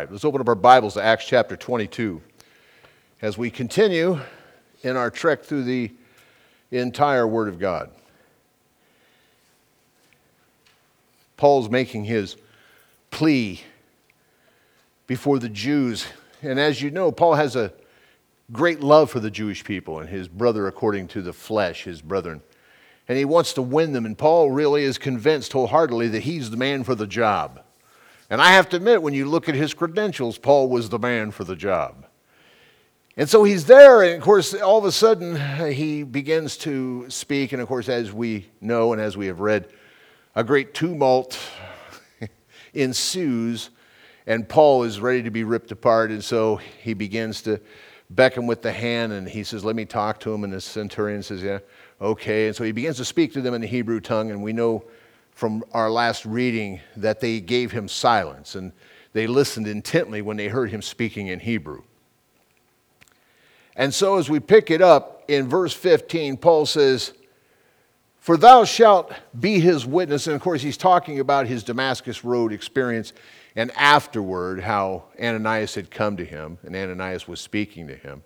right, let's open up our Bibles to Acts chapter 22 as we continue in our trek through the entire Word of God. Paul's making his plea before the Jews. And as you know, Paul has a great love for the Jewish people and his brother according to the flesh, his brethren. And he wants to win them. And Paul really is convinced wholeheartedly that he's the man for the job. And I have to admit, when you look at his credentials, Paul was the man for the job. And so he's there, and of course, all of a sudden, he begins to speak. And of course, as we know and as we have read, a great tumult ensues, and Paul is ready to be ripped apart. And so he begins to beckon with the hand, and he says, Let me talk to him. And the centurion says, Yeah, okay. And so he begins to speak to them in the Hebrew tongue, and we know from our last reading that they gave him silence and they listened intently when they heard him speaking in Hebrew. And so, as we pick it up in verse 15, Paul says, For thou shalt be his witness. And of course, he's talking about his Damascus Road experience and afterward how Ananias had come to him and Ananias was speaking to him.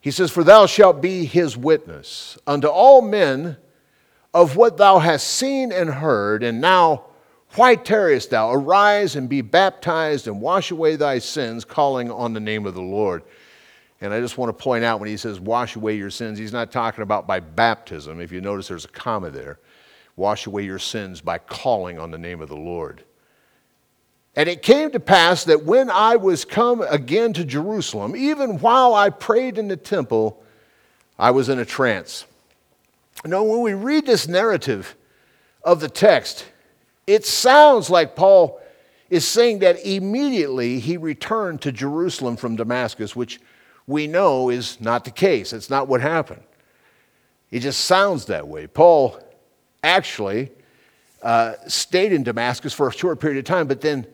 He says, For thou shalt be his witness unto all men of what thou hast seen and heard, and now why tarriest thou? Arise and be baptized and wash away thy sins, calling on the name of the Lord. And I just want to point out when he says wash away your sins, he's not talking about by baptism. If you notice, there's a comma there. Wash away your sins by calling on the name of the Lord. And it came to pass that when I was come again to Jerusalem, even while I prayed in the temple, I was in a trance now, when we read this narrative of the text, it sounds like Paul is saying that immediately he returned to Jerusalem from Damascus, which we know is not the case. It's not what happened. It just sounds that way. Paul actually uh, stayed in Damascus for a short period of time, but then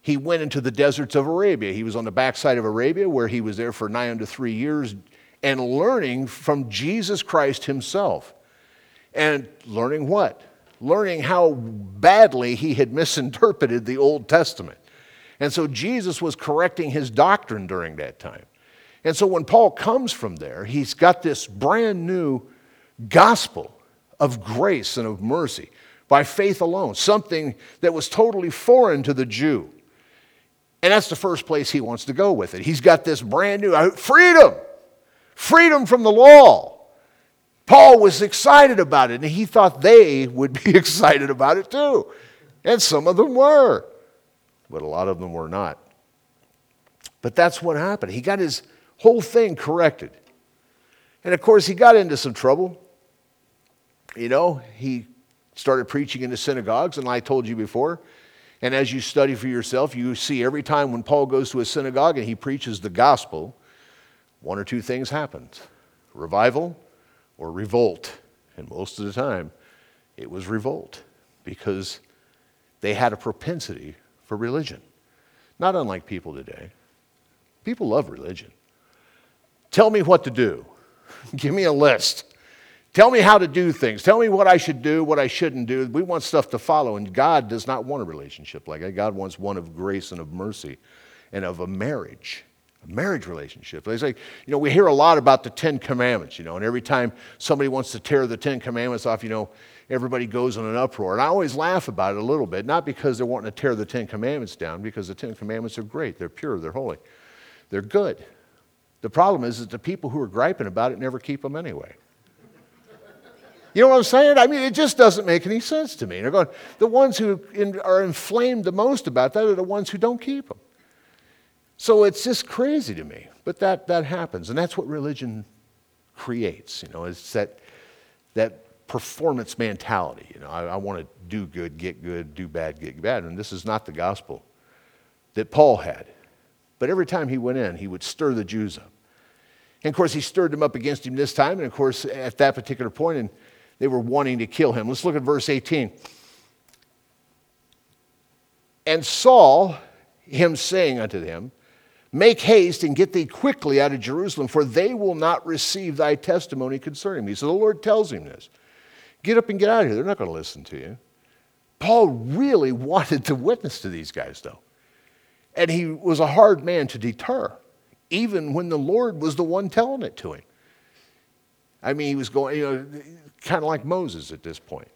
he went into the deserts of Arabia. He was on the backside of Arabia, where he was there for nine to three years and learning from Jesus Christ himself. And learning what? Learning how badly he had misinterpreted the Old Testament. And so Jesus was correcting his doctrine during that time. And so when Paul comes from there, he's got this brand new gospel of grace and of mercy by faith alone, something that was totally foreign to the Jew. And that's the first place he wants to go with it. He's got this brand new uh, freedom, freedom from the law. Paul was excited about it, and he thought they would be excited about it too. And some of them were, but a lot of them were not. But that's what happened. He got his whole thing corrected. And of course, he got into some trouble. You know, he started preaching in the synagogues, and I told you before. And as you study for yourself, you see every time when Paul goes to a synagogue and he preaches the gospel, one or two things happen revival or revolt. And most of the time, it was revolt because they had a propensity for religion. Not unlike people today. People love religion. Tell me what to do. Give me a list. Tell me how to do things. Tell me what I should do, what I shouldn't do. We want stuff to follow, and God does not want a relationship like that. God wants one of grace and of mercy and of a marriage marriage relationship. They say, you know, we hear a lot about the Ten Commandments, you know, and every time somebody wants to tear the Ten Commandments off, you know, everybody goes in an uproar. And I always laugh about it a little bit, not because they're wanting to tear the Ten Commandments down, because the Ten Commandments are great, they're pure, they're holy, they're good. The problem is that the people who are griping about it never keep them anyway. You know what I'm saying? I mean, it just doesn't make any sense to me. they're going, the ones who are inflamed the most about that are the ones who don't keep them. So it's just crazy to me. But that, that happens. And that's what religion creates. You know, it's that, that performance mentality. You know, I, I want to do good, get good, do bad, get bad. And this is not the gospel that Paul had. But every time he went in, he would stir the Jews up. And of course, he stirred them up against him this time. And of course, at that particular point, and they were wanting to kill him. Let's look at verse 18. And Saul, him saying unto them, Make haste and get thee quickly out of Jerusalem, for they will not receive thy testimony concerning me. So the Lord tells him this Get up and get out of here. They're not going to listen to you. Paul really wanted to witness to these guys, though. And he was a hard man to deter, even when the Lord was the one telling it to him. I mean, he was going, you know, kind of like Moses at this point.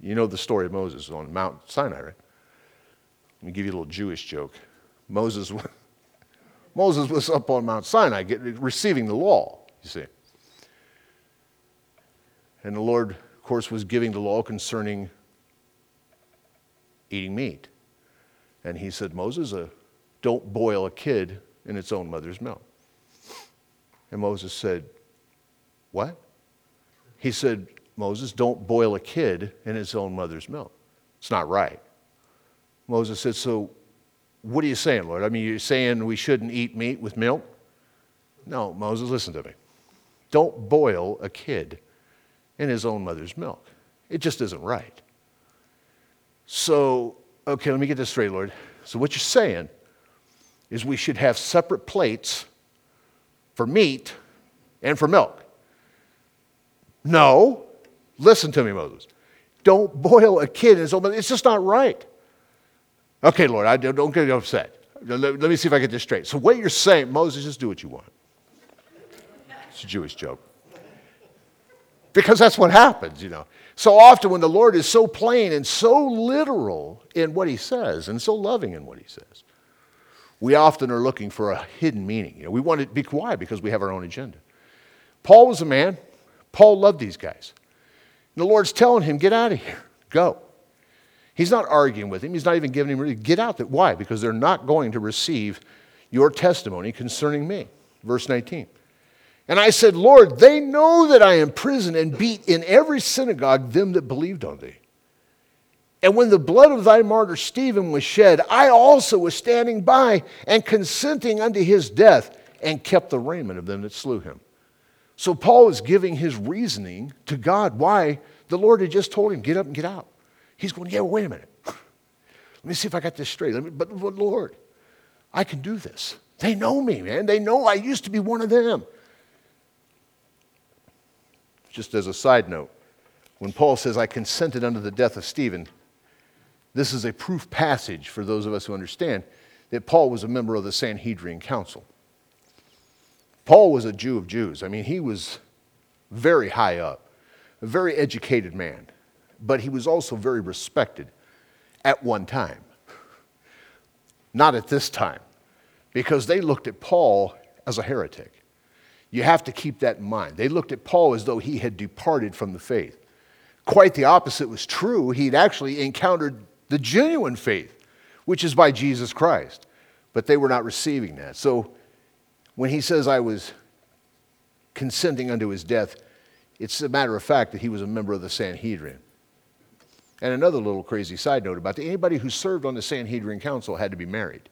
You know the story of Moses on Mount Sinai, right? Let me give you a little Jewish joke. Moses, Moses was up on Mount Sinai receiving the law, you see. And the Lord, of course, was giving the law concerning eating meat. And he said, Moses, uh, don't boil a kid in its own mother's milk. And Moses said, What? He said, Moses, don't boil a kid in his own mother's milk. It's not right. Moses said, So what are you saying, Lord? I mean, you're saying we shouldn't eat meat with milk? No, Moses, listen to me. Don't boil a kid in his own mother's milk. It just isn't right. So, okay, let me get this straight, Lord. So, what you're saying is we should have separate plates for meat and for milk. No. Listen to me, Moses. Don't boil a kid in his own milk. It's just not right. Okay, Lord, I don't get upset. Let, me see if I get this straight. So, what you're saying, Moses, just do what you want. It's a Jewish joke. Because that's what happens, you know. So often, when the Lord is so plain and so literal in what he says and so loving in what he says, we often are looking for a hidden meaning. You know, we want to be why? Because we have our own agenda. Paul was a man. Paul loved these guys. And the Lord's telling him, get out of here. Go. He's not arguing with him. He's not even giving him, get out. Why? Because they're not going to receive your testimony concerning me. Verse 19. And I said, Lord, they know that I am prison and beat in every synagogue them that believed on thee. And when the blood of thy martyr Stephen was shed, I also was standing by and consenting unto his death and kept the raiment of them that slew him. So Paul is giving his reasoning to God why the Lord had just told him, get up and get out. He's going, yeah, wait a minute. Let me see if I got this straight. Me, but, but Lord, I can do this. They know me, man. They know I used to be one of them. Just as a side note, when Paul says, I consented unto the death of Stephen, this is a proof passage for those of us who understand that Paul was a member of the Sanhedrin Council. Paul was a Jew of Jews. I mean, he was very high up, a very educated man, but he was also very respected at one time. Not at this time, because they looked at Paul as a heretic. You have to keep that in mind. They looked at Paul as though he had departed from the faith. Quite the opposite was true. He'd actually encountered the genuine faith, which is by Jesus Christ. But they were not receiving that. So when he says, I was consenting unto his death, it's a matter of fact that he was a member of the Sanhedrin. And another little crazy side note about that anybody who served on the Sanhedrin council had to be married.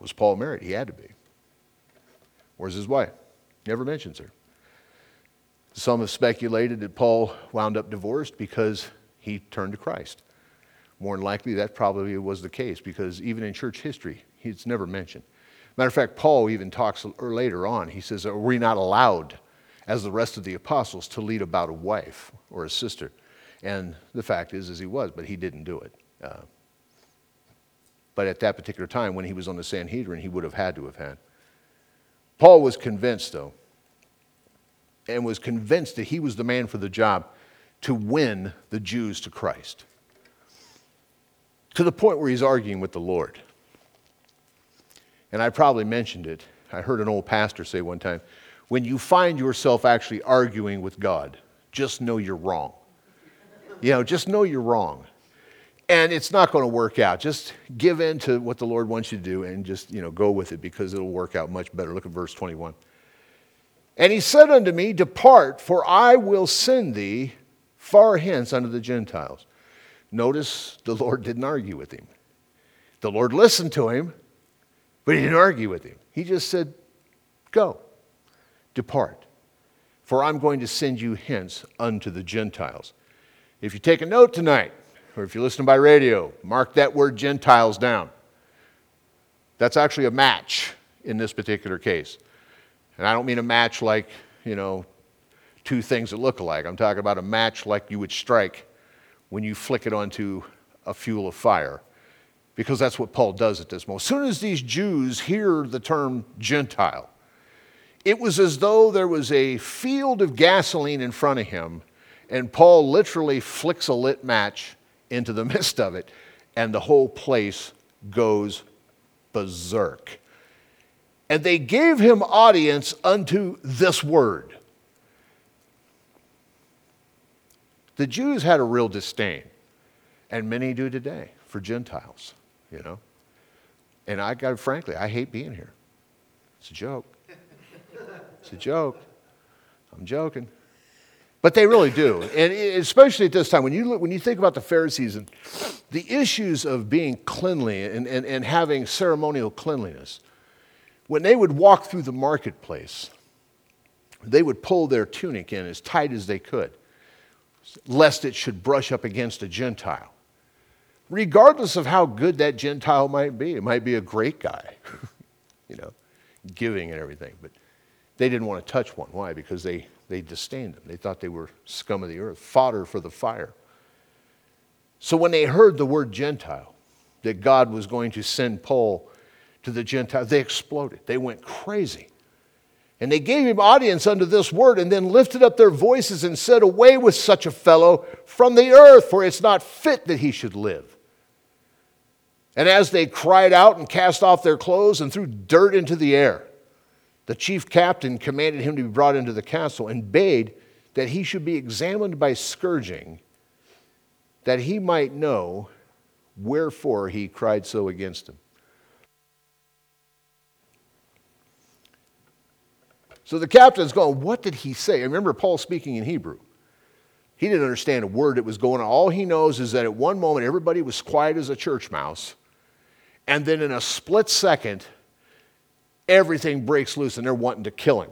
Was Paul married? He had to be. Where's his wife? Never mentions her. Some have speculated that Paul wound up divorced because he turned to Christ. More than likely, that probably was the case because even in church history, it's never mentioned. Matter of fact, Paul even talks er, later on. He says, Are we not allowed, as the rest of the apostles, to lead about a wife or a sister? And the fact is, is he was, but he didn't do it. Uh, but at that particular time, when he was on the Sanhedrin, he would have had to have had. Paul was convinced, though, and was convinced that he was the man for the job to win the Jews to Christ. To the point where he's arguing with the Lord. And I probably mentioned it. I heard an old pastor say one time when you find yourself actually arguing with God, just know you're wrong. You know, just know you're wrong and it's not going to work out. Just give in to what the Lord wants you to do and just, you know, go with it because it'll work out much better. Look at verse 21. And he said unto me, Depart, for I will send thee far hence unto the Gentiles. Notice the Lord didn't argue with him. The Lord listened to him, but he didn't argue with him. He just said, Go, depart, for I'm going to send you hence unto the Gentiles. If you take a note tonight, or if you're listening by radio, mark that word Gentiles down. That's actually a match in this particular case. And I don't mean a match like, you know, two things that look alike. I'm talking about a match like you would strike when you flick it onto a fuel of fire. because that's what Paul does at this moment. As soon as these Jews hear the term Gentile, it was as though there was a field of gasoline in front of him, and Paul literally flicks a lit match into the midst of it, and the whole place goes berserk. And they gave him audience unto this word. The Jews had a real disdain, and many do today, for Gentiles you know? And I got, frankly, I hate being here. It's a joke. It's a joke. I'm joking. But they really do. And especially at this time, when you, look, when you think about the Pharisees and the issues of being cleanly and, and, and having ceremonial cleanliness, when they would walk through the marketplace, they would pull their tunic in as tight as they could, lest it should brush up against a Gentile regardless of how good that Gentile might be. It might be a great guy, you know, giving and everything. But they didn't want to touch one. Why? Because they, they disdained them. They thought they were scum of the earth, fodder for the fire. So when they heard the word Gentile, that God was going to send Paul to the Gentiles, they exploded. They went crazy. And they gave him audience unto this word, and then lifted up their voices and said, Away with such a fellow from the earth, for it's not fit that he should live. And as they cried out and cast off their clothes and threw dirt into the air, the chief captain commanded him to be brought into the castle and bade that he should be examined by scourging, that he might know wherefore he cried so against him. So the captain's going, What did he say? I remember Paul speaking in Hebrew. He didn't understand a word that was going on. All he knows is that at one moment everybody was quiet as a church mouse. And then in a split second, everything breaks loose and they're wanting to kill him.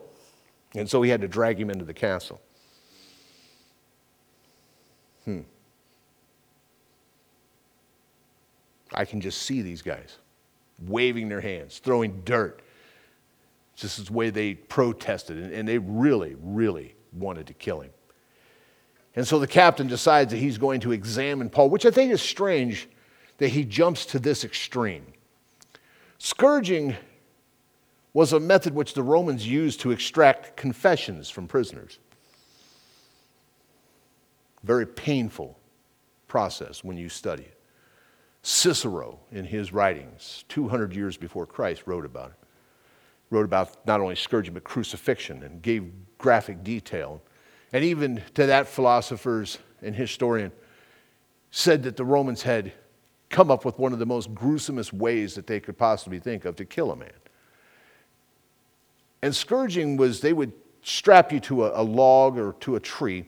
And so he had to drag him into the castle. Hmm. I can just see these guys waving their hands, throwing dirt. This is the way they protested, and they really, really wanted to kill him. And so the captain decides that he's going to examine Paul, which I think is strange that he jumps to this extreme. Scourging was a method which the Romans used to extract confessions from prisoners. Very painful process when you study it. Cicero, in his writings, 200 years before Christ, wrote about it. Wrote about not only scourging, but crucifixion and gave graphic detail. And even to that, philosophers and historian said that the Romans had come up with one of the most gruesomest ways that they could possibly think of to kill a man. And scourging was they would strap you to a, a log or to a tree.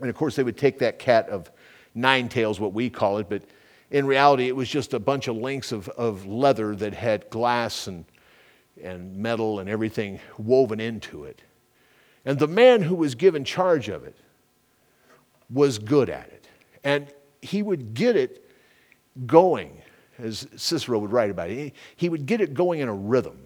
And of course, they would take that cat of nine tails, what we call it, but in reality, it was just a bunch of links of, of leather that had glass and, and metal and everything woven into it. And the man who was given charge of it was good at it. And he would get it going, as Cicero would write about it. He would get it going in a rhythm,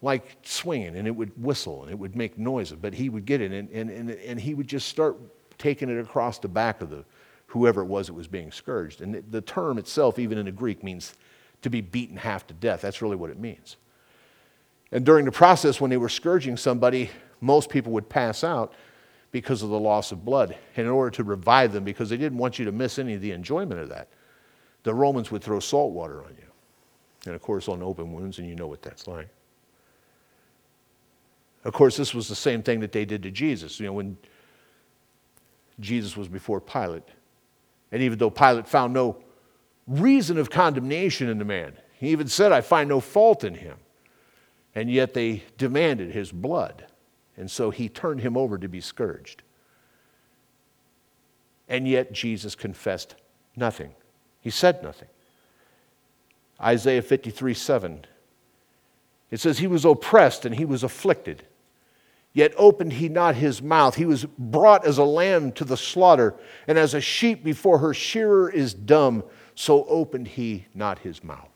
like swinging, and it would whistle and it would make noises, but he would get it, and, and, and, and he would just start taking it across the back of the whoever it was that was being scourged. And the, the term itself, even in the Greek, means to be beaten half to death. That's really what it means. And during the process, when they were scourging somebody, most people would pass out because of the loss of blood. And in order to revive them, because they didn't want you to miss any of the enjoyment of that, the Romans would throw salt water on you. And of course, on open wounds, and you know what that's like. Of course, this was the same thing that they did to Jesus. You know, when Jesus was before Pilate, and even though Pilate found no reason of condemnation in the man, he even said, I find no fault in him. And yet they demanded his blood. And so he turned him over to be scourged. And yet Jesus confessed nothing. He said nothing. Isaiah 53 7. It says, He was oppressed and he was afflicted, yet opened he not his mouth. He was brought as a lamb to the slaughter, and as a sheep before her shearer is dumb, so opened he not his mouth.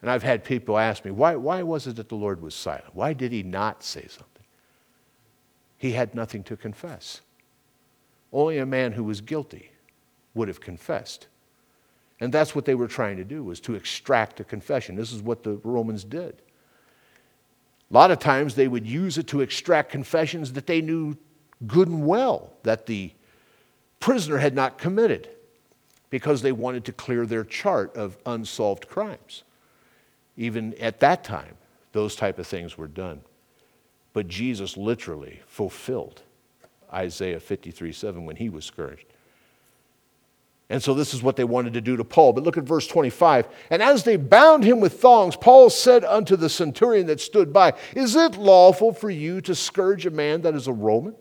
And I've had people ask me, why, why was it that the Lord was silent? Why did he not say something? He had nothing to confess. Only a man who was guilty would have confessed. And that's what they were trying to do, was to extract a confession. This is what the Romans did. A lot of times they would use it to extract confessions that they knew good and well that the prisoner had not committed because they wanted to clear their chart of unsolved crimes. Even at that time, those type of things were done. But Jesus literally fulfilled Isaiah 53 7 when he was scourged. And so this is what they wanted to do to Paul. But look at verse 25. And as they bound him with thongs, Paul said unto the centurion that stood by, Is it lawful for you to scourge a man that is a Roman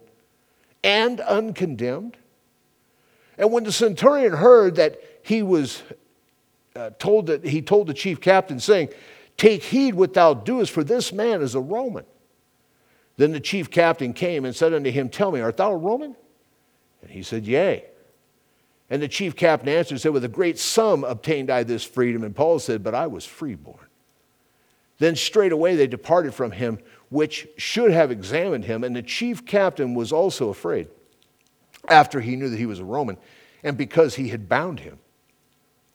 and uncondemned? And when the centurion heard that he was uh, told that he told the chief captain, saying, Take heed what thou doest, for this man is a Roman. Then the chief captain came and said unto him, Tell me, art thou a Roman? And he said, Yea. And the chief captain answered and said, With a great sum obtained I this freedom. And Paul said, But I was freeborn. Then straightway they departed from him, which should have examined him. And the chief captain was also afraid, after he knew that he was a Roman, and because he had bound him.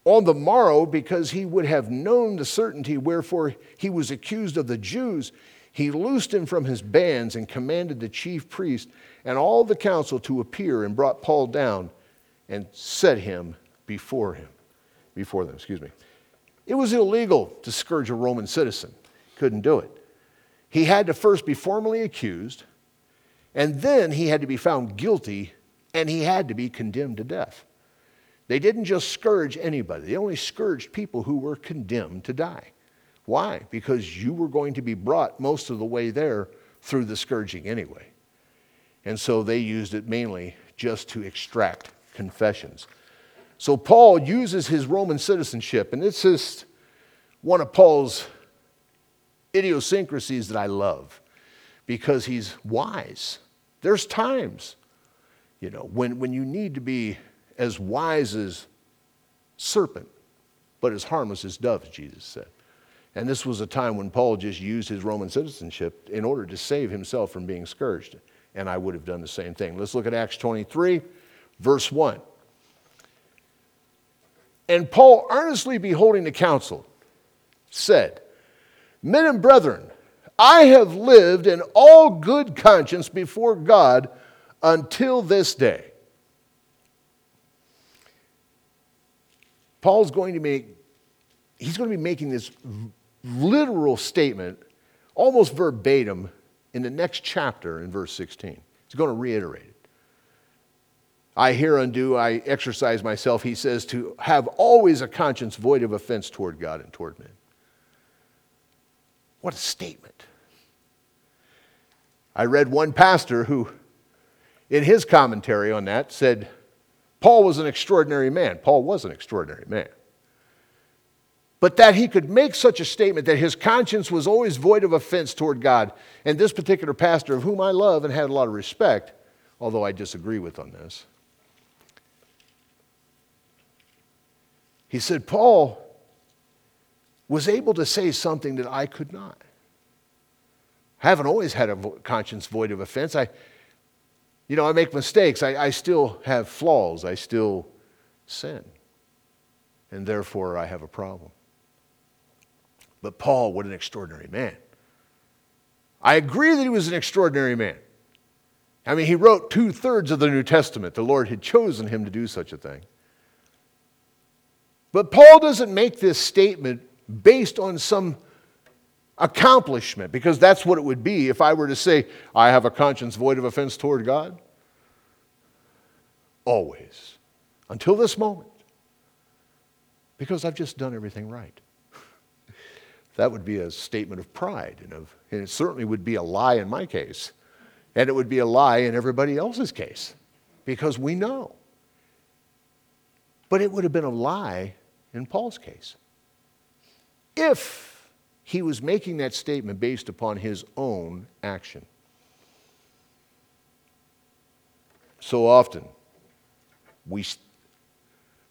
On the morrow, because he would have known the certainty wherefore he was accused of the Jews, he loosed him from his bands and commanded the chief priest and all the council to appear and brought Paul down and set him before him, before them, excuse me. It was illegal to scourge a Roman citizen. Couldn't do it. He had to first be formally accused, and then he had to be found guilty, and he had to be condemned to death. They didn't just scourge anybody, they only scourged people who were condemned to die. Why? Because you were going to be brought most of the way there through the scourging anyway. And so they used it mainly just to extract confessions. So Paul uses his Roman citizenship, and it's just one of Paul's idiosyncrasies that I love because he's wise. There's times, you know, when, when you need to be as wise as serpent, but as harmless as doves, Jesus said. And this was a time when Paul just used his Roman citizenship in order to save himself from being scourged. And I would have done the same thing. Let's look at Acts 23, verse 1. And Paul, earnestly beholding the council, said, Men and brethren, I have lived in all good conscience before God until this day. Paul's going to make, he's going to be making this literal statement, almost verbatim, in the next chapter in verse 16. He's going to reiterate it. I hereunto I exercise myself, he says, to have always a conscience void of offense toward God and toward men. What a statement. I read one pastor who, in his commentary on that, said, Paul was an extraordinary man. Paul was an extraordinary man but that he could make such a statement that his conscience was always void of offense toward God. And this particular pastor, of whom I love and had a lot of respect, although I disagree with on this, he said, Paul was able to say something that I could not. I haven't always had a conscience void of offense. I, you know, I make mistakes. I, I still have flaws. I still sin. And therefore, I have a problem. But Paul, what an extraordinary man. I agree that he was an extraordinary man. I mean, he wrote two thirds of the New Testament. The Lord had chosen him to do such a thing. But Paul doesn't make this statement based on some accomplishment, because that's what it would be if I were to say, I have a conscience void of offense toward God. Always. Until this moment. Because I've just done everything right that would be a statement of pride. And, of, and it certainly would be a lie in my case. And it would be a lie in everybody else's case because we know. But it would have been a lie in Paul's case. If he was making that statement based upon his own action. So often, we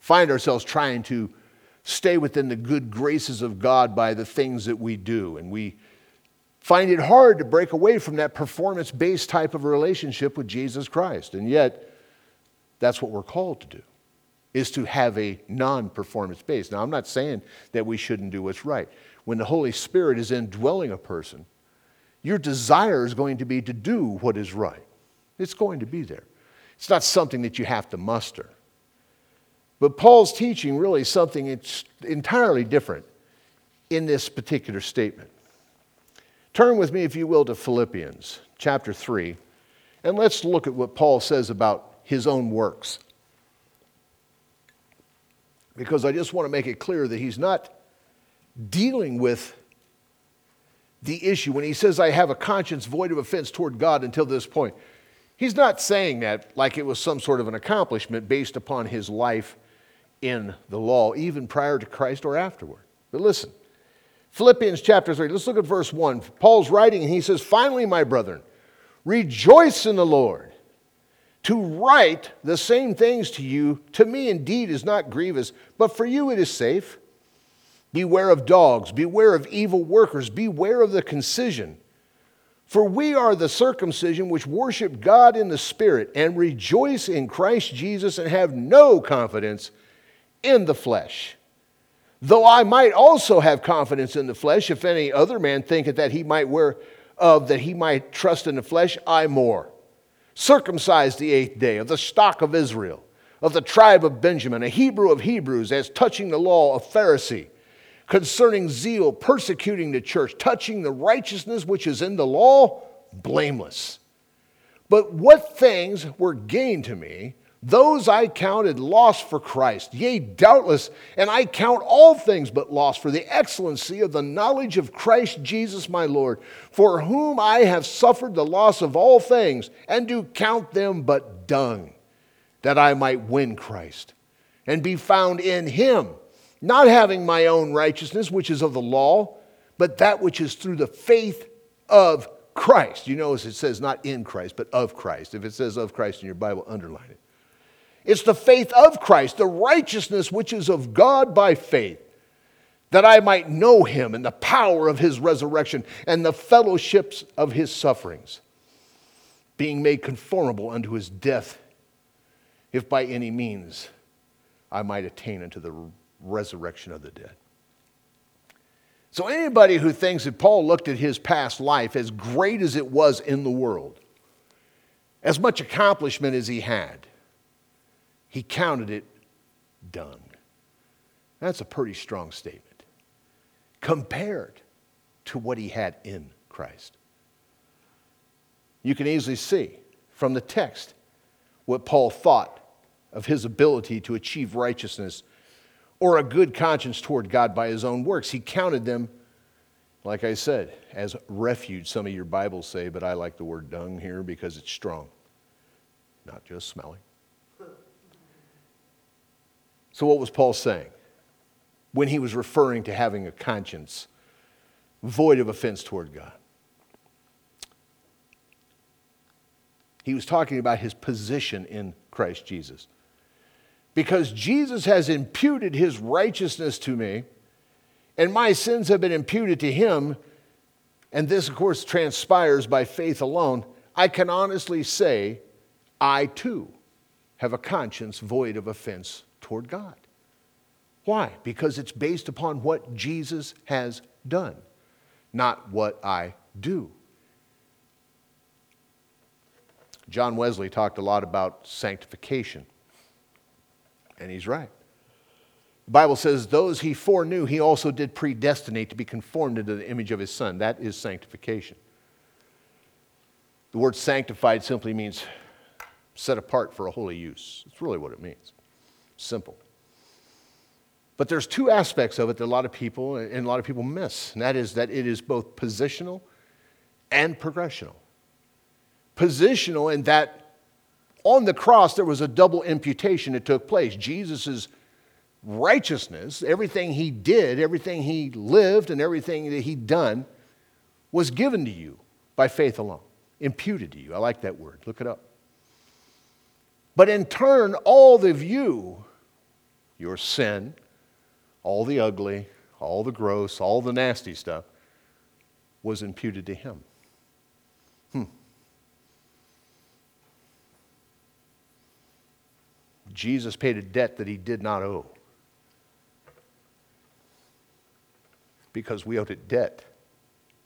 find ourselves trying to stay within the good graces of God by the things that we do. And we find it hard to break away from that performance based type of relationship with Jesus Christ. And yet, that's what we're called to do. Is to have a non performance base. Now, I'm not saying that we shouldn't do what's right. When the Holy Spirit is indwelling a person, your desire is going to be to do what is right. It's going to be there. It's not something that you have to muster. But Paul's teaching really something entirely different in this particular statement. Turn with me, if you will, to Philippians chapter 3, and let's look at what Paul says about his own works. Because I just want to make it clear that he's not dealing with the issue when he says, I have a conscience void of offense toward God until this point. He's not saying that like it was some sort of an accomplishment based upon his life in the law, even prior to Christ or afterward. But listen, Philippians chapter 3, let's look at verse 1. Paul's writing and he says, Finally, my brethren, rejoice in the Lord. To write the same things to you, to me indeed is not grievous, but for you it is safe. Beware of dogs, beware of evil workers, beware of the concision. For we are the circumcision which worship God in the Spirit and rejoice in Christ Jesus and have no confidence in the flesh. Though I might also have confidence in the flesh, if any other man thinketh that he might wear of that he might trust in the flesh, I more circumcised the eighth day, of the stock of Israel, of the tribe of Benjamin, a Hebrew of Hebrews, as touching the law, a Pharisee, concerning zeal, persecuting the church, touching the righteousness which is in the law, blameless. But what things were gained to me, those I counted loss for Christ. Yea, doubtless, and I count all things but loss for the excellency of the knowledge of Christ Jesus my Lord, for whom I have suffered the loss of all things, and do count them but dung, that I might win Christ, and be found in him, not having my own righteousness, which is of the law, but that which is through the faith of Christ. You notice it says not in Christ, but of Christ. If it says of Christ in your Bible, underline it. It's the faith of Christ, the righteousness which is of God by faith, that I might know him and the power of his resurrection and the fellowships of his sufferings, being made conformable unto his death, if by any means I might attain unto the resurrection of the dead. So, anybody who thinks that Paul looked at his past life, as great as it was in the world, as much accomplishment as he had, he counted it done. That's a pretty strong statement compared to what he had in Christ. You can easily see from the text what Paul thought of his ability to achieve righteousness or a good conscience toward God by his own works. He counted them, like I said, as refuge. Some of your Bibles say, but I like the word dung here because it's strong, not just smelling. So, what was Paul saying when he was referring to having a conscience void of offense toward God? He was talking about his position in Christ Jesus. Because Jesus has imputed his righteousness to me, and my sins have been imputed to him, and this, of course, transpires by faith alone, I can honestly say, I too have a conscience void of offense toward God. Why? Because it's based upon what Jesus has done, not what I do. John Wesley talked a lot about sanctification, and he's right. The Bible says, Those he foreknew, he also did predestinate to be conformed into the image of his Son. That is sanctification. The word sanctified simply means set apart for a holy use. That's really what it means. Simple. But there's two aspects of it that a lot of people and a lot of people miss, and that is that it is both positional and progressional. Positional in that on the cross there was a double imputation that took place. Jesus' righteousness, everything he did, everything he lived, and everything that he'd done was given to you by faith alone, imputed to you. I like that word. Look it up. But in turn, all of you, your sin, all the ugly, all the gross, all the nasty stuff, was imputed to him. Hmm. Jesus paid a debt that he did not owe. Because we owed a debt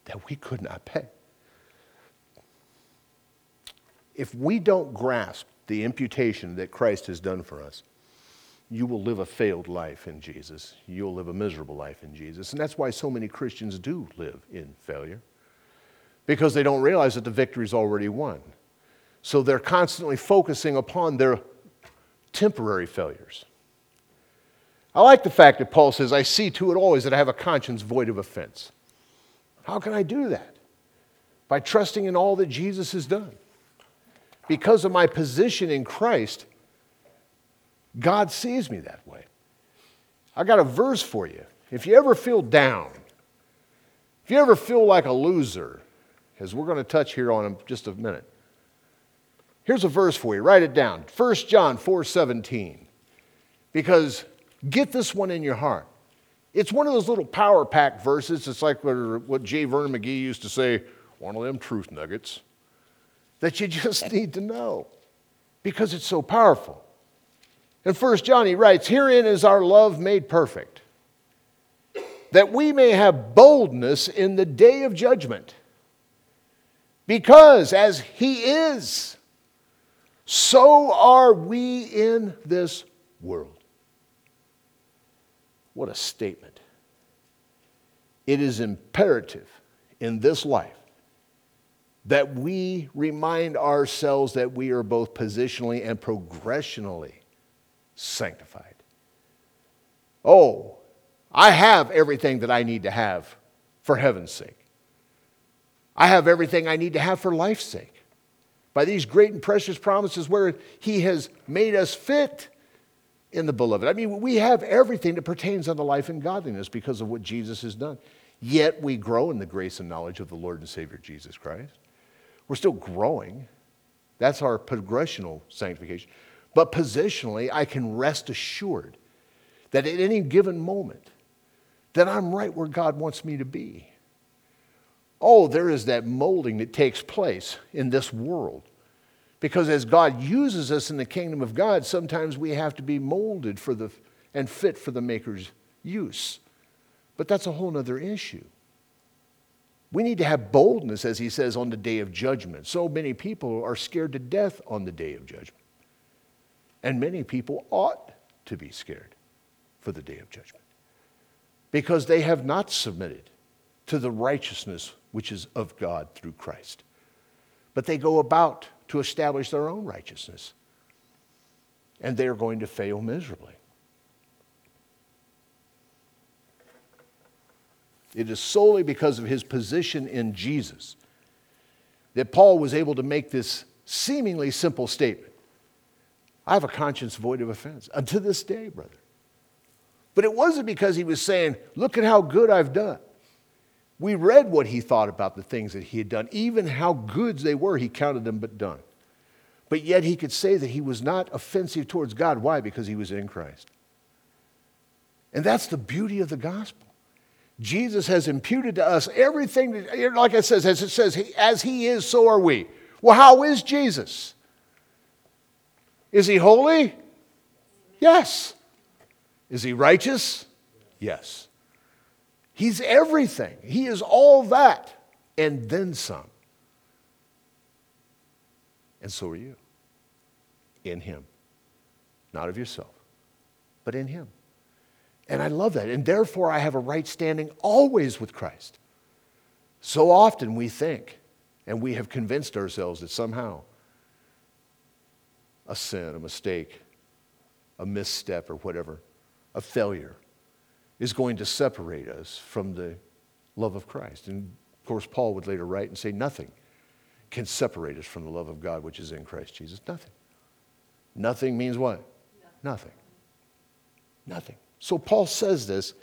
that we could not pay. If we don't grasp the imputation that Christ has done for us, you will live a failed life in Jesus. You'll live a miserable life in Jesus. And that's why so many Christians do live in failure, because they don't realize that the victory is already won. So they're constantly focusing upon their temporary failures. I like the fact that Paul says, I see to it always that I have a conscience void of offense. How can I do that? By trusting in all that Jesus has done. Because of my position in Christ, God sees me that way. I got a verse for you. If you ever feel down, if you ever feel like a loser, as we're going to touch here on in just a minute, here's a verse for you. Write it down 1 John 4 17. Because get this one in your heart. It's one of those little power pack verses. It's like what J. Vernon McGee used to say one of them truth nuggets that you just need to know because it's so powerful. In 1 John, he writes, Herein is our love made perfect, that we may have boldness in the day of judgment. Because as he is, so are we in this world. What a statement. It is imperative in this life that we remind ourselves that we are both positionally and progressionally sanctified. Oh, I have everything that I need to have for heaven's sake. I have everything I need to have for life's sake. By these great and precious promises where He has made us fit in the beloved. I mean, we have everything that pertains unto life and godliness because of what Jesus has done. Yet we grow in the grace and knowledge of the Lord and Savior Jesus Christ. We're still growing. That's our progressional sanctification. But positionally, I can rest assured that at any given moment, that I'm right where God wants me to be. Oh, there is that molding that takes place in this world. Because as God uses us in the kingdom of God, sometimes we have to be molded for the, and fit for the Maker's use. But that's a whole other issue. We need to have boldness, as he says, on the day of judgment. So many people are scared to death on the day of judgment. And many people ought to be scared for the day of judgment because they have not submitted to the righteousness which is of God through Christ. But they go about to establish their own righteousness, and they are going to fail miserably. It is solely because of his position in Jesus that Paul was able to make this seemingly simple statement I have a conscience void of offense. Uh, Unto this day, brother. But it wasn't because he was saying, Look at how good I've done. We read what he thought about the things that he had done, even how good they were, he counted them but done. But yet he could say that he was not offensive towards God. Why? Because he was in Christ. And that's the beauty of the gospel. Jesus has imputed to us everything, like it says, as it says, as he is, so are we. Well, how is Jesus? Is he holy? Yes. Is he righteous? Yes. He's everything. He is all that and then some. And so are you. In him. Not of yourself, but in him. And I love that. And therefore, I have a right standing always with Christ. So often we think, and we have convinced ourselves that somehow a sin, a mistake, a misstep, or whatever, a failure, is going to separate us from the love of Christ. And of course, Paul would later write and say, Nothing can separate us from the love of God which is in Christ Jesus. Nothing. Nothing means what? Nothing. Nothing. So Paul says this.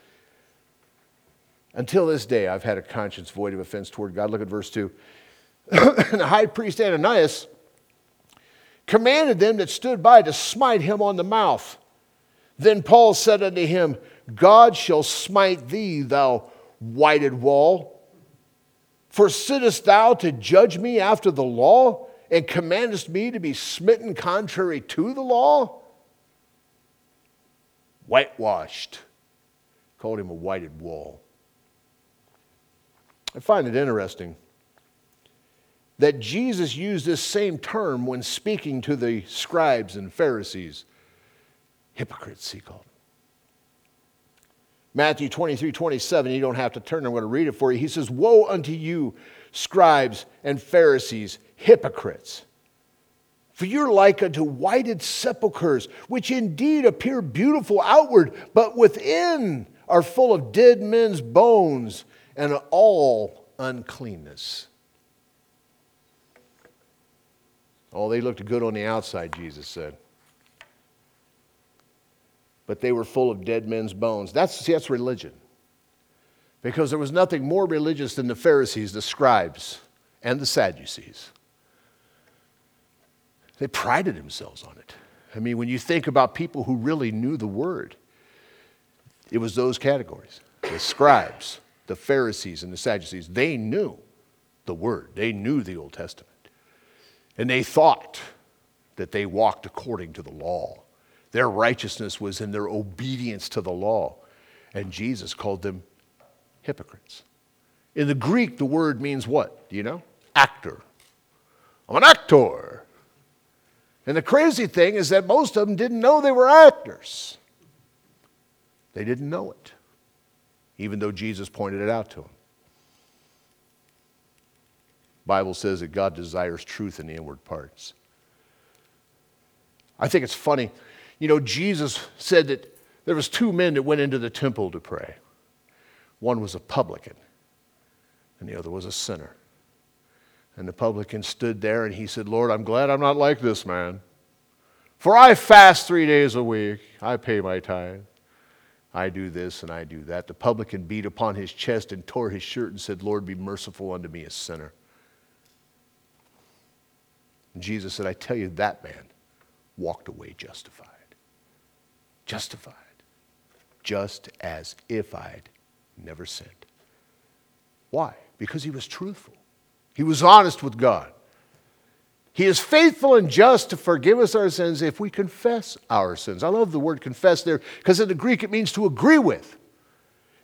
Until this day, I've had a conscience void of offense toward God. Look at verse 2. and the high priest Ananias commanded them that stood by to smite him on the mouth. Then Paul said unto him, God shall smite thee, thou whited wall. For sittest thou to judge me after the law, and commandest me to be smitten contrary to the law? whitewashed. Called him a whited wall. I find it interesting that Jesus used this same term when speaking to the scribes and Pharisees. Hypocrites, he called them. Matthew 23, 27, you don't have to turn, I'm going to read it for you. He says, Woe unto you, scribes and Pharisees, hypocrites! For you're like unto whited sepulchres, which indeed appear beautiful outward, but within are full of dead men's bones and all uncleanness. Oh, they looked good on the outside, Jesus said. But they were full of dead men's bones. That's, see, that's religion. Because there was nothing more religious than the Pharisees, the scribes, and the Sadducees. They prided themselves on it. I mean, when you think about people who really knew the word, it was those categories the scribes, the Pharisees and the Sadducees, they knew the Word, they knew the Old Testament. And they thought that they walked according to the law. Their righteousness was in their obedience to the law. And Jesus called them hypocrites. In the Greek, the word means what? Do you know? Actor. I'm an actor. And the crazy thing is that most of them didn't know they were actors. They didn't know it even though Jesus pointed it out to him. Bible says that God desires truth in the inward parts. I think it's funny. You know, Jesus said that there was two men that went into the temple to pray. One was a publican, and the other was a sinner. And the publican stood there and he said, Lord, I'm glad I'm not like this man. For I fast three days a week, I pay my tithe. I do this and I do that. The publican beat upon his chest and tore his shirt and said, Lord, be merciful unto me, a sinner. And Jesus said, I tell you, that man walked away justified. Justified. Just as if I'd never sinned. Why? Because he was truthful. He was honest with God. He is faithful and just to forgive us our sins if we confess our sins. I love the word confess there because in the Greek it means to agree with.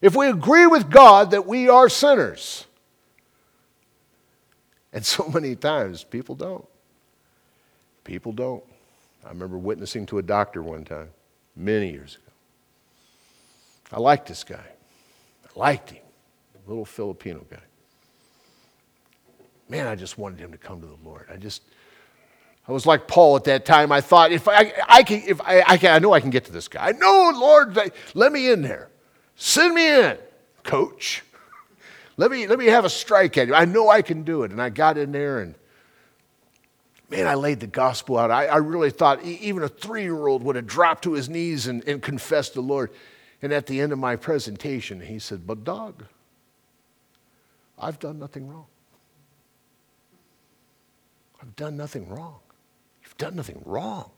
If we agree with God that we are sinners. And so many times people don't. People don't. I remember witnessing to a doctor one time, many years ago. I liked this guy. I liked him, a little Filipino guy. Man, I just wanted him to come to the Lord. I just, I was like Paul at that time. I thought, if I, I can, if I, I can, I know I can get to this guy. I know, Lord, let me in there. Send me in, coach. Let me, let me have a strike at you. I know I can do it. And I got in there and, man, I laid the gospel out. I, I really thought even a three year old would have dropped to his knees and, and confessed the Lord. And at the end of my presentation, he said, But, Doug, I've done nothing wrong. I've done nothing wrong. You've done nothing wrong.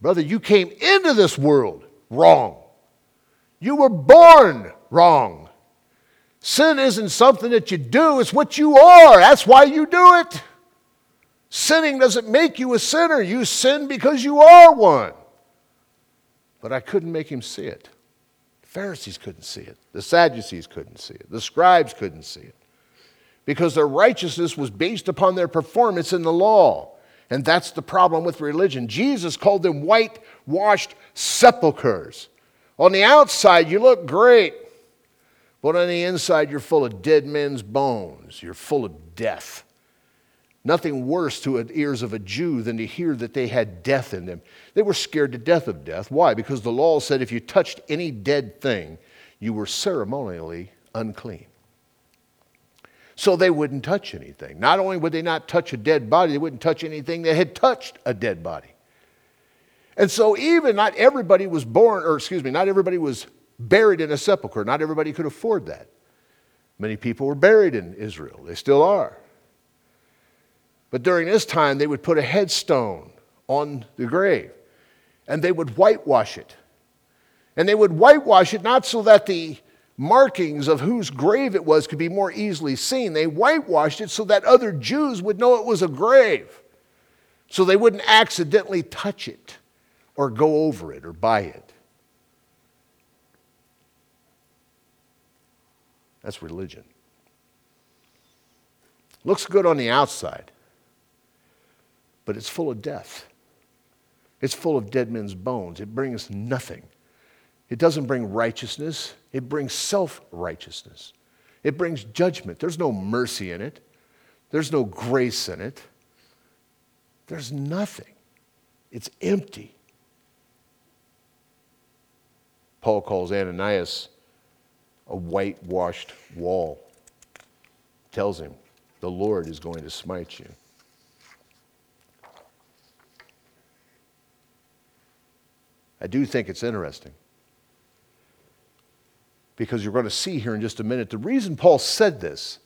Brother, you came into this world wrong. You were born wrong. Sin isn't something that you do, it's what you are. That's why you do it. Sinning doesn't make you a sinner. You sin because you are one. But I couldn't make him see it. The Pharisees couldn't see it. The Sadducees couldn't see it. The scribes couldn't see it. Because their righteousness was based upon their performance in the law. And that's the problem with religion. Jesus called them whitewashed sepulchres. On the outside, you look great, but on the inside, you're full of dead men's bones. You're full of death. Nothing worse to the ears of a Jew than to hear that they had death in them. They were scared to death of death. Why? Because the law said if you touched any dead thing, you were ceremonially unclean so they wouldn't touch anything. Not only would they not touch a dead body, they wouldn't touch anything that had touched a dead body. And so, even not everybody was born, or excuse me, not everybody was buried in a sepulchre. Not everybody could afford that. Many people were buried in Israel, they still are. But during this time, they would put a headstone on the grave and they would whitewash it. And they would whitewash it not so that the markings of whose grave it was could be more easily seen. They whitewashed it so that other Jews would know it was a grave, so they wouldn't accidentally touch it or go over it or buy it. That's religion. Looks good on the outside but it's full of death. It's full of dead men's bones. It brings nothing. It doesn't bring righteousness, it brings self righteousness. It brings judgment. There's no mercy in it, there's no grace in it. There's nothing. It's empty. Paul calls Ananias a whitewashed wall. Tells him, the Lord is going to smite you. I do think it's interesting because you're going to see here in just a minute the reason Paul said this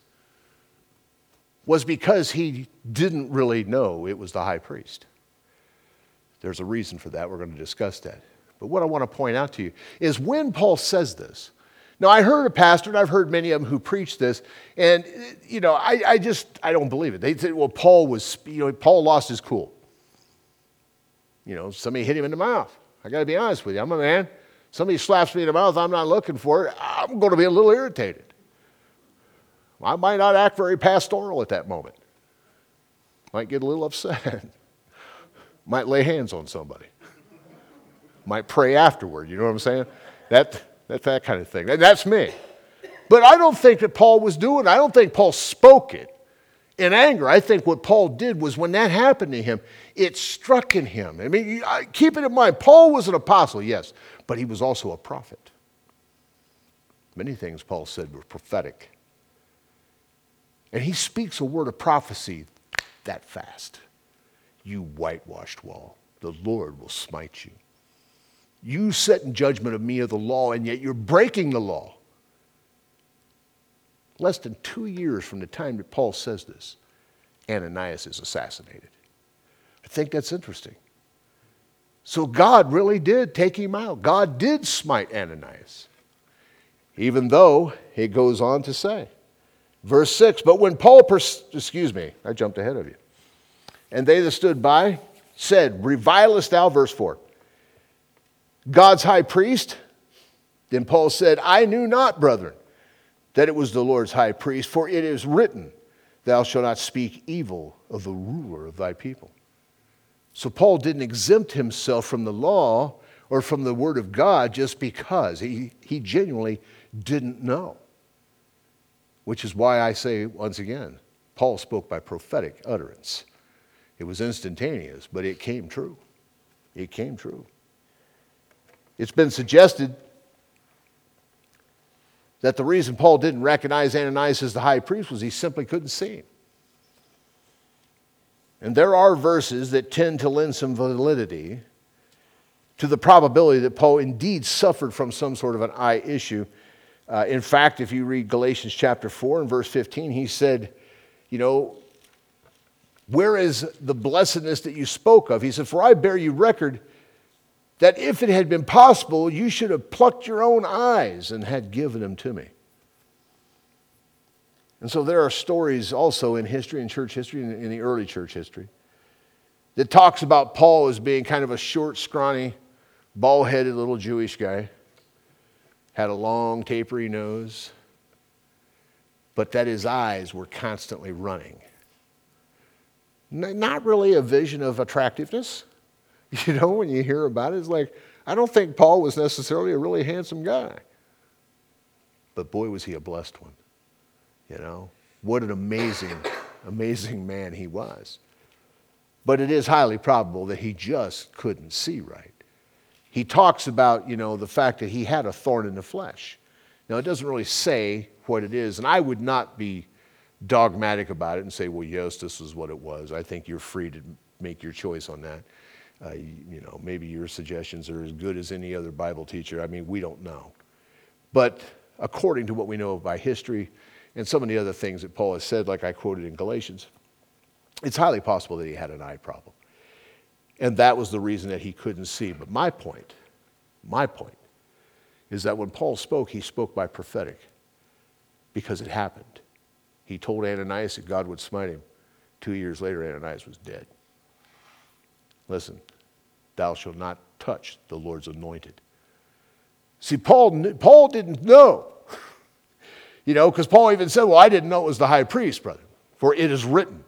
was because he didn't really know it was the high priest. There's a reason for that. We're going to discuss that. But what I want to point out to you is when Paul says this, now I heard a pastor, and I've heard many of them who preach this, and you know, I, I just I don't believe it. They said, well, Paul was, you know, Paul lost his cool. You know, somebody hit him in the mouth. I got to be honest with you. I'm a man. Somebody slaps me in the mouth, I'm not looking for it. I'm going to be a little irritated. I might not act very pastoral at that moment. Might get a little upset. might lay hands on somebody. might pray afterward. You know what I'm saying? That, that, that kind of thing. And that's me. But I don't think that Paul was doing it. I don't think Paul spoke it in anger. I think what Paul did was when that happened to him, it struck in him. I mean, keep it in mind, Paul was an apostle, yes, but he was also a prophet. Many things Paul said were prophetic. And he speaks a word of prophecy that fast. You whitewashed wall, the Lord will smite you. You set in judgment of me of the law, and yet you're breaking the law. Less than two years from the time that Paul says this, Ananias is assassinated. I think that's interesting. So God really did take him out. God did smite Ananias. Even though it goes on to say, Verse 6 But when Paul, pers- excuse me, I jumped ahead of you. And they that stood by said, Revilest thou, verse 4, God's high priest? Then Paul said, I knew not, brethren, that it was the Lord's high priest, for it is written, Thou shalt not speak evil of the ruler of thy people. So Paul didn't exempt himself from the law or from the word of God just because he, he genuinely didn't know. Which is why I say, once again, Paul spoke by prophetic utterance. It was instantaneous, but it came true. It came true. It's been suggested that the reason Paul didn't recognize Ananias as the high priest was he simply couldn't see him. And there are verses that tend to lend some validity to the probability that Paul indeed suffered from some sort of an eye issue uh, in fact, if you read Galatians chapter 4 and verse 15, he said, You know, where is the blessedness that you spoke of? He said, For I bear you record that if it had been possible, you should have plucked your own eyes and had given them to me. And so there are stories also in history, in church history, in the early church history, that talks about Paul as being kind of a short, scrawny, bald headed little Jewish guy had a long, tapery nose, but that his eyes were constantly running. Not really a vision of attractiveness. You know, when you hear about it, it's like, I don't think Paul was necessarily a really handsome guy. But boy, was he a blessed one. You know, what an amazing, amazing man he was. But it is highly probable that he just couldn't see right he talks about, you know, the fact that he had a thorn in the flesh. Now, it doesn't really say what it is, and I would not be dogmatic about it and say, well, yes, this is what it was. I think you're free to make your choice on that. Uh, you, know, maybe your suggestions are as good as any other Bible teacher. I mean, we don't know. But according to what we know by history and some of the other things that Paul has said, like I quoted in Galatians, it's highly possible that he had an eye problem. And that was the reason that he couldn't see. But my point, my point, is that when Paul spoke, he spoke by prophetic because it happened. He told Ananias that God would smite him. Two years later, Ananias was dead. Listen, thou shalt not touch the Lord's anointed. See, Paul, Paul didn't know. You know, because Paul even said, Well, I didn't know it was the high priest, brother, for it is written,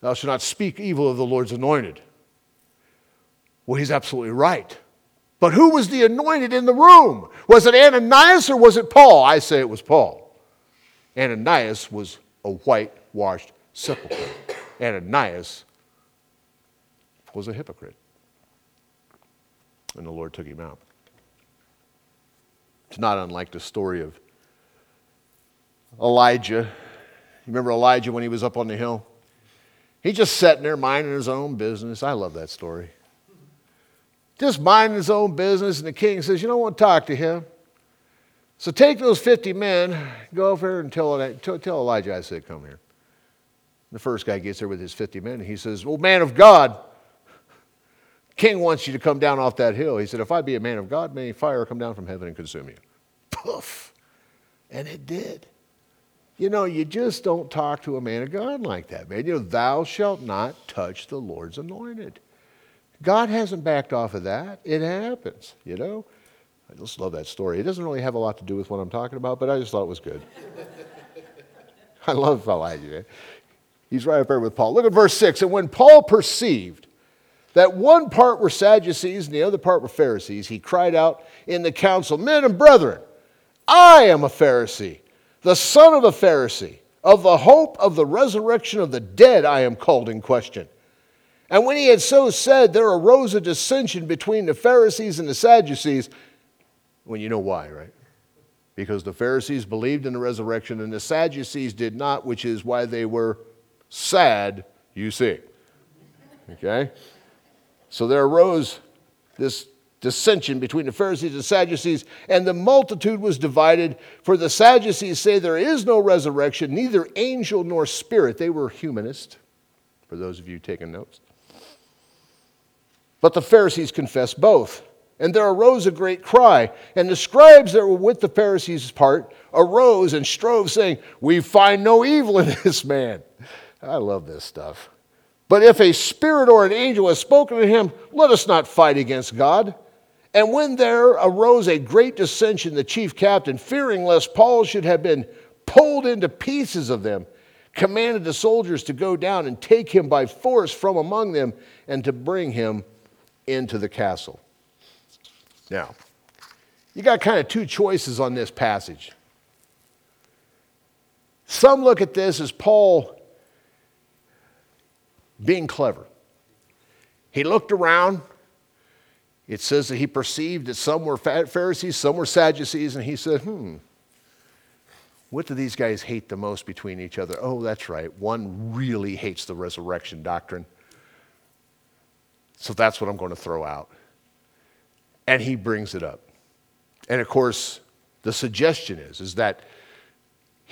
Thou shalt not speak evil of the Lord's anointed. Well, he's absolutely right. But who was the anointed in the room? Was it Ananias or was it Paul? I say it was Paul. Ananias was a whitewashed sepulchre. Ananias was a hypocrite. And the Lord took him out. It's not unlike the story of Elijah. You remember Elijah when he was up on the hill? He just sitting there minding his own business. I love that story just minding his own business. And the king says, You don't want to talk to him. So take those 50 men, go over here and tell, tell Elijah I said, Come here. The first guy gets there with his 50 men. And he says, Well, man of God, king wants you to come down off that hill. He said, If I be a man of God, may fire come down from heaven and consume you. Poof. And it did. You know, you just don't talk to a man of God like that, man. You know, thou shalt not touch the Lord's anointed. God hasn't backed off of that. It happens, you know? I just love that story. It doesn't really have a lot to do with what I'm talking about, but I just thought it was good. I love Elijah. He's right up there with Paul. Look at verse 6. And when Paul perceived that one part were Sadducees and the other part were Pharisees, he cried out in the council, Men and brethren, I am a Pharisee, the son of a Pharisee. Of the hope of the resurrection of the dead, I am called in question. And when he had so said, there arose a dissension between the Pharisees and the Sadducees. Well, you know why, right? Because the Pharisees believed in the resurrection and the Sadducees did not, which is why they were sad, you see. Okay? So there arose this dissension between the Pharisees and Sadducees, and the multitude was divided. For the Sadducees say there is no resurrection, neither angel nor spirit. They were humanist, for those of you taking notes. But the Pharisees confessed both. And there arose a great cry. And the scribes that were with the Pharisees' part arose and strove, saying, We find no evil in this man. I love this stuff. But if a spirit or an angel has spoken to him, let us not fight against God. And when there arose a great dissension, the chief captain, fearing lest Paul should have been pulled into pieces of them, commanded the soldiers to go down and take him by force from among them and to bring him into the castle. Now, you got kind of two choices on this passage. Some look at this as Paul being clever. He looked around. It says that he perceived that some were Pharisees, some were Sadducees, and he said, hmm, what do these guys hate the most between each other? Oh, that's right. One really hates the resurrection doctrine. So that's what I'm going to throw out. And he brings it up. And of course, the suggestion is, is that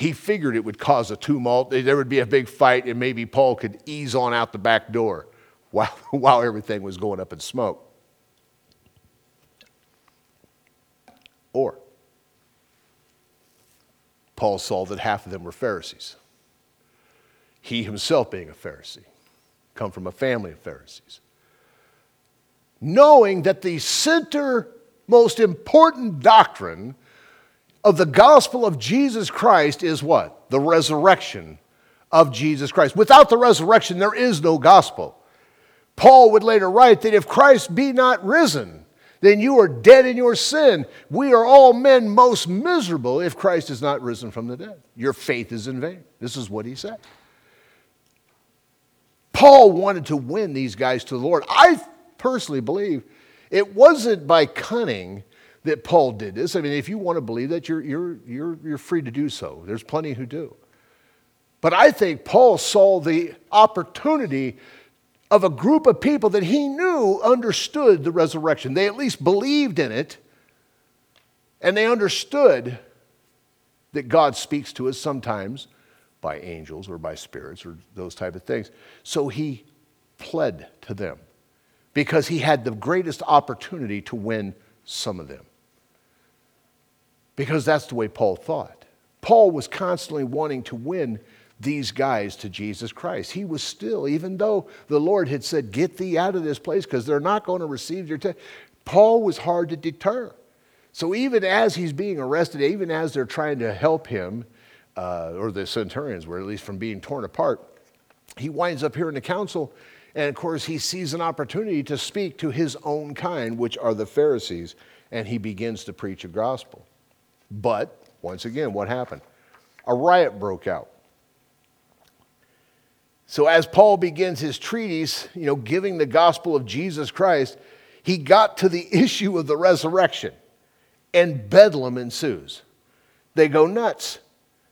he figured it would cause a tumult. There would be a big fight, and maybe Paul could ease on out the back door while, while everything was going up in smoke. Or Paul saw that half of them were Pharisees. He himself being a Pharisee, come from a family of Pharisees knowing that the center, most important doctrine of the gospel of Jesus Christ is what? The resurrection of Jesus Christ. Without the resurrection, there is no gospel. Paul would later write that if Christ be not risen, then you are dead in your sin. We are all men most miserable if Christ is not risen from the dead. Your faith is in vain. This is what he said. Paul wanted to win these guys to the Lord. I personally believe it wasn't by cunning that Paul did this. I mean, if you want to believe that, you're, you're, you're, you're free to do so. There's plenty who do. But I think Paul saw the opportunity of a group of people that he knew understood the resurrection. They at least believed in it, and they understood that God speaks to us sometimes by angels or by spirits or those type of things. So he pled to them because he had the greatest opportunity to win some of them. Because that's the way Paul thought. Paul was constantly wanting to win these guys to Jesus Christ. He was still, even though the Lord had said, Get thee out of this place because they're not going to receive your text, Paul was hard to deter. So even as he's being arrested, even as they're trying to help him, uh, or the centurions were, at least from being torn apart. He winds up here in the council, and of course, he sees an opportunity to speak to his own kind, which are the Pharisees, and he begins to preach a gospel. But, once again, what happened? A riot broke out. So, as Paul begins his treatise, you know, giving the gospel of Jesus Christ, he got to the issue of the resurrection, and bedlam ensues. They go nuts.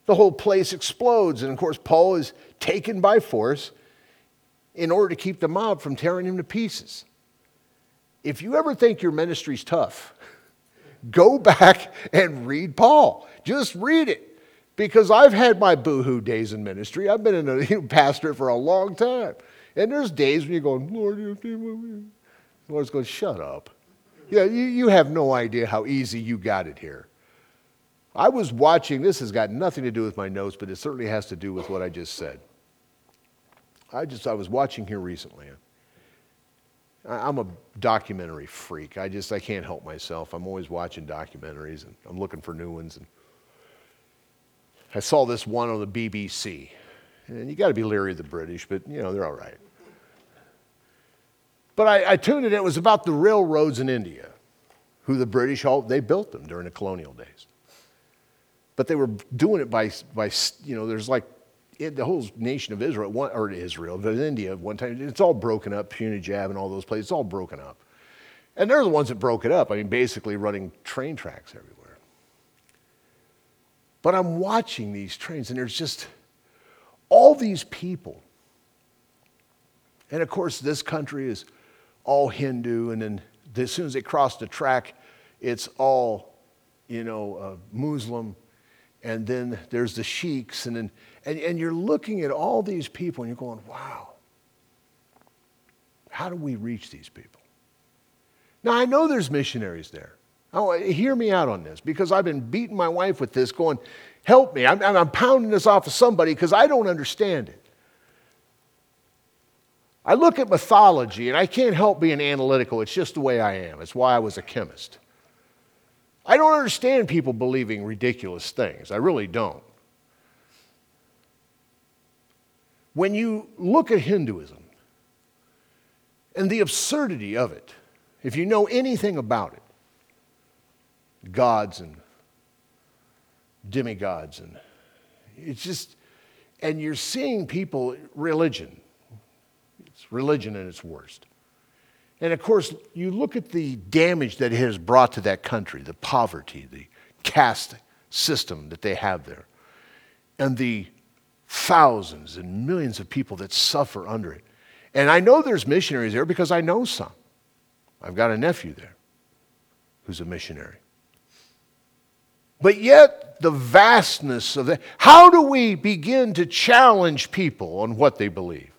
The whole place explodes. And of course, Paul is taken by force in order to keep the mob from tearing him to pieces. If you ever think your ministry's tough, go back and read Paul. Just read it. Because I've had my boohoo days in ministry. I've been in a pastor for a long time. And there's days when you go, Lord, the Lord's going, shut up. Yeah, you, you have no idea how easy you got it here. I was watching, this has got nothing to do with my notes, but it certainly has to do with what I just said. I just, I was watching here recently. I'm a documentary freak. I just, I can't help myself. I'm always watching documentaries and I'm looking for new ones. And I saw this one on the BBC. And you got to be leery of the British, but you know, they're all right. But I, I tuned in, it was about the railroads in India, who the British, all, they built them during the colonial days. But they were doing it by, by you know, there's like it, the whole nation of Israel, one, or Israel, but India one time, it's all broken up, Punjab and all those places, it's all broken up. And they're the ones that broke it up. I mean, basically running train tracks everywhere. But I'm watching these trains, and there's just all these people. And of course, this country is all Hindu, and then as soon as they cross the track, it's all, you know, uh, Muslim and then there's the sheiks, and, then, and, and you're looking at all these people and you're going, wow, how do we reach these people? Now, I know there's missionaries there. Oh, hear me out on this because I've been beating my wife with this, going, help me. I'm, I'm pounding this off of somebody because I don't understand it. I look at mythology and I can't help being analytical. It's just the way I am. It's why I was a chemist. I don't understand people believing ridiculous things. I really don't. When you look at Hinduism and the absurdity of it, if you know anything about it, gods and demigods, and it's just, and you're seeing people, religion, it's religion at its worst. And of course, you look at the damage that it has brought to that country, the poverty, the caste system that they have there, and the thousands and millions of people that suffer under it. And I know there's missionaries there because I know some. I've got a nephew there who's a missionary. But yet, the vastness of that, how do we begin to challenge people on what they believe?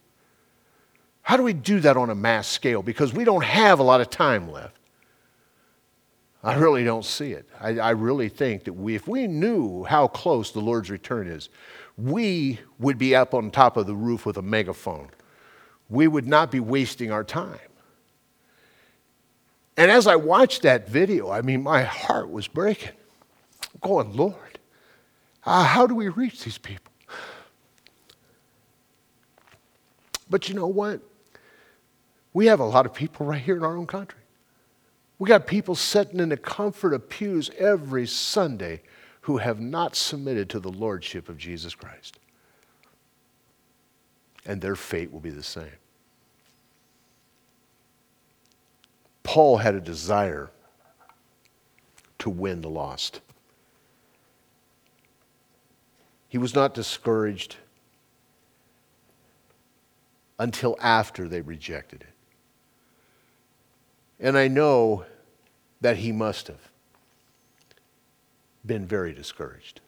How do we do that on a mass scale? Because we don't have a lot of time left. I really don't see it. I, I, really think that we, if we knew how close the Lord's return is, we would be up on top of the roof with a megaphone. We would not be wasting our time. And as I watched that video, I mean, my heart was breaking. I'm going, Lord, uh, how do we reach these people? But you know what? We have a lot of people right here in our own country. We got people sitting in the comfort of pews every Sunday who have not submitted to the lordship of Jesus Christ. And their fate will be the same. Paul had a desire to win the lost. He was not discouraged until after they rejected it. And I know that he must have been very discouraged.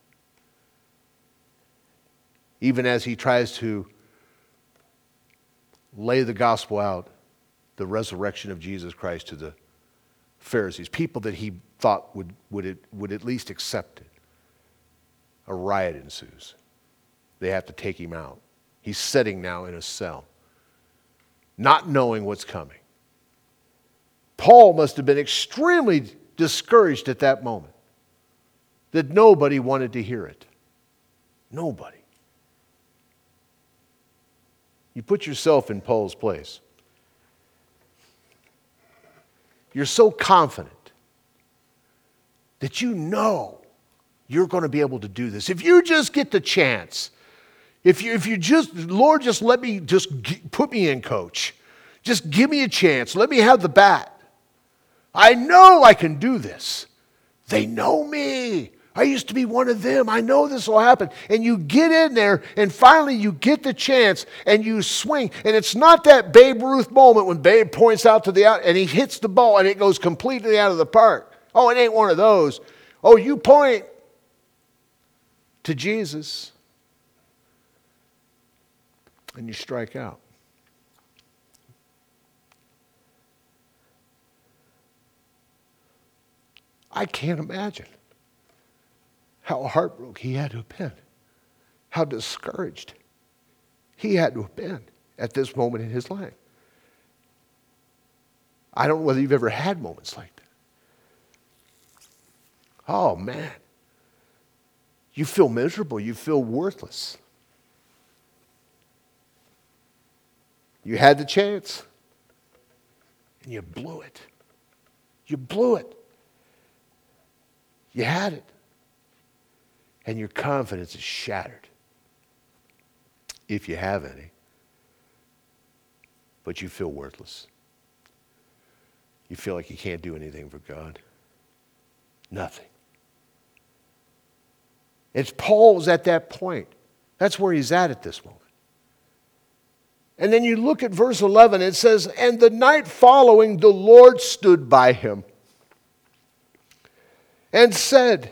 Even as he tries to lay the gospel out, the resurrection of Jesus Christ to the Pharisees, people that he thought would, would, it, would at least accept it. A riot ensues. They have to take him out. He's sitting now in a cell, not knowing what's coming. Paul must have been extremely discouraged at that moment that nobody wanted to hear it. Nobody. You put yourself in Paul's place. You're so confident that you know you're going to be able to do this. If you just get the chance, if you, if you just, Lord, just let me, just put me in, coach. Just give me a chance. Let me have the bat. I know I can do this. They know me. I used to be one of them. I know this will happen. And you get in there, and finally you get the chance, and you swing. And it's not that Babe Ruth moment when Babe points out to the out, and he hits the ball, and it goes completely out of the park. Oh, it ain't one of those. Oh, you point to Jesus, and you strike out. I can't imagine how heartbroken he had to have been, how discouraged he had to have been at this moment in his life. I don't know whether you've ever had moments like that. Oh, man. You feel miserable. You feel worthless. You had the chance, and you blew it. You blew it. You had it. And your confidence is shattered. If you have any. But you feel worthless. You feel like you can't do anything for God. Nothing. It's Paul's at that point. That's where he's at at this moment. And then you look at verse 11, it says, And the night following, the Lord stood by him and said,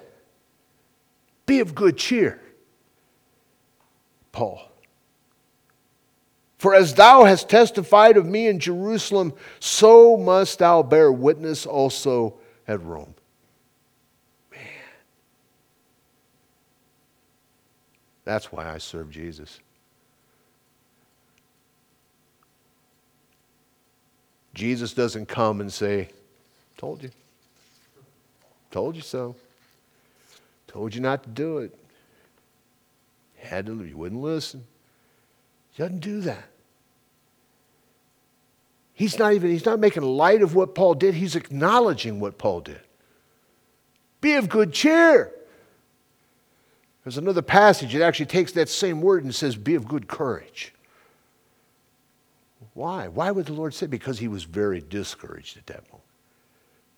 Be of good cheer, Paul. For as thou hast testified of me in Jerusalem, so must thou bear witness also at Rome. Man. That's why I serve Jesus. Jesus doesn't come and say, Told you. Told you so. Told you not to do it. Had to, you wouldn't listen. He doesn't do that. He's not even, he's not making light of what Paul did. He's acknowledging what Paul did. Be of good cheer. There's another passage that actually takes that same word and says, Be of good courage. Why? Why would the Lord say? Because he was very discouraged at that moment.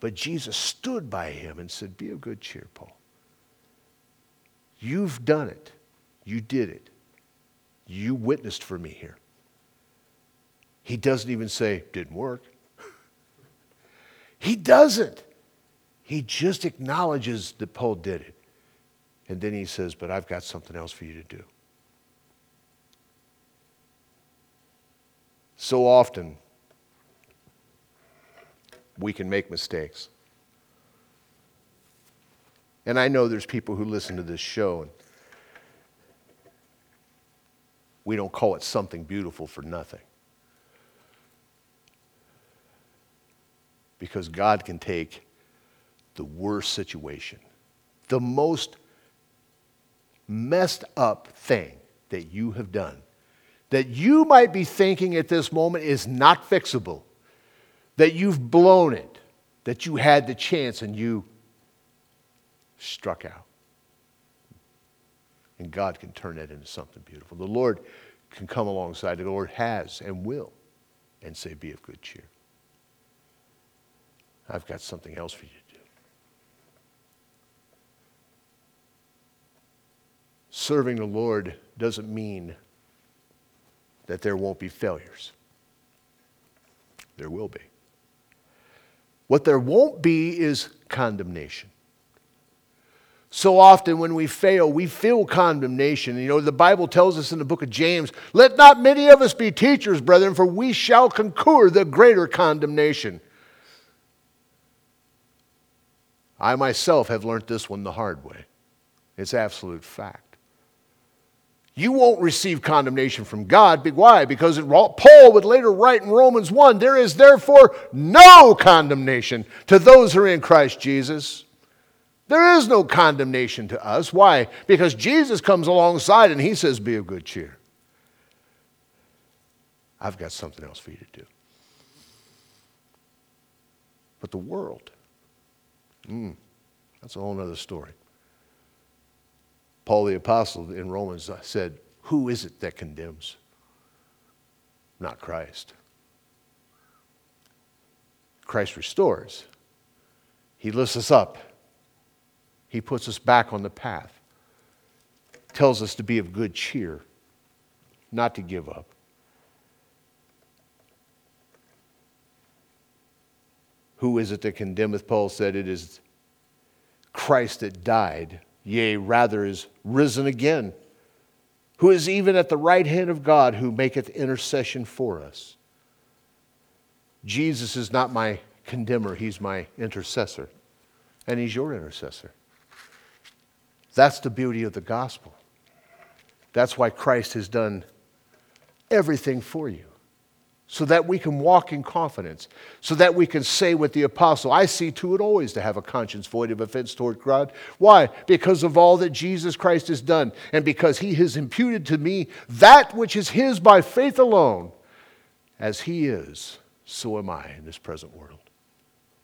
But Jesus stood by him and said, Be of good cheer, Paul. You've done it. You did it. You witnessed for me here. He doesn't even say, Didn't work. he doesn't. He just acknowledges that Paul did it. And then he says, But I've got something else for you to do. So often, we can make mistakes. And I know there's people who listen to this show and we don't call it something beautiful for nothing. Because God can take the worst situation, the most messed up thing that you have done, that you might be thinking at this moment is not fixable that you've blown it, that you had the chance and you struck out. And God can turn that into something beautiful. The Lord can come alongside. The Lord has and will and say, Be of good cheer. I've got something else for you to do. Serving the Lord doesn't mean that there won't be failures. There will be. What there won't be is condemnation. So often when we fail, we feel condemnation. You know, the Bible tells us in the book of James, let not many of us be teachers, brethren, for we shall concur the greater condemnation. I myself have learned this one the hard way. It's absolute fact you won't receive condemnation from God. Why? Because Paul would later write in Romans 1 there is therefore no condemnation to those who are in Christ Jesus. There is no condemnation to us. Why? Because Jesus comes alongside and he says, Be of good cheer. I've got something else for you to do. But the world, mm, that's a whole other story. Paul the Apostle in Romans said, Who is it that condemns? Not Christ. Christ restores, He lifts us up, He puts us back on the path, tells us to be of good cheer, not to give up. Who is it that condemneth? Paul said, It is Christ that died, yea, rather is risen again, who is even at the right hand of God, who maketh intercession for us. Jesus is not my condemner, he's my intercessor, and he's your intercessor. That's the beauty of the gospel. That's why Christ has done everything for you so that we can walk in confidence, so that we can say with the apostle, I see to it always to have a conscience void of offense toward God. Why? Because of all that Jesus Christ has done, and because he has imputed to me that which is his by faith alone. As he is, so am I in this present world.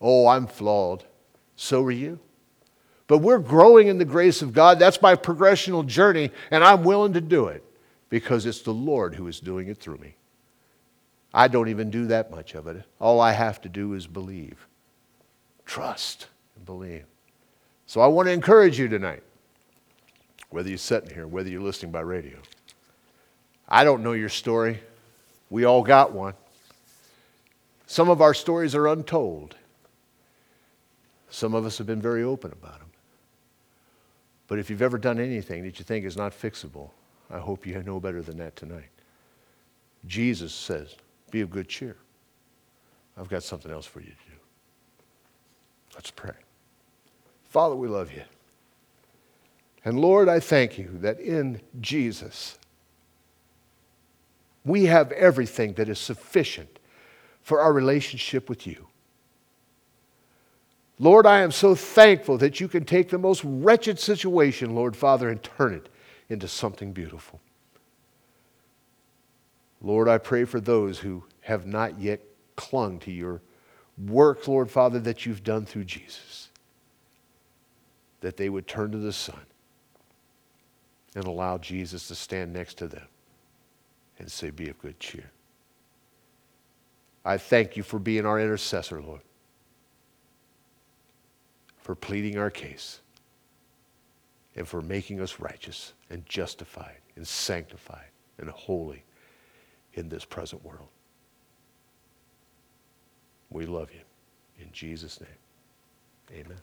Oh, I'm flawed. So are you. But we're growing in the grace of God. That's my progressional journey, and I'm willing to do it because it's the Lord who is doing it through me. I don't even do that much of it. All I have to do is believe, trust, and believe. So I want to encourage you tonight, whether you're sitting here, whether you're listening by radio. I don't know your story. We all got one. Some of our stories are untold. Some of us have been very open about them. But if you've ever done anything that you think is not fixable, I hope you know better than that tonight. Jesus says, be of good cheer. I've got something else for you to do. Let's pray. Father, we love you. And Lord, I thank you that in Jesus, we have everything that is sufficient for our relationship with you. Lord, I am so thankful that you can take the most wretched situation, Lord Father, and turn it into something beautiful. Lord, I pray for those who have not yet clung to your work, Lord Father, that you've done through Jesus, that they would turn to the Son and allow Jesus to stand next to them and say, Be of good cheer. I thank you for being our intercessor, Lord, for pleading our case, and for making us righteous and justified and sanctified and holy in this present world. We love you. In Jesus' name, amen.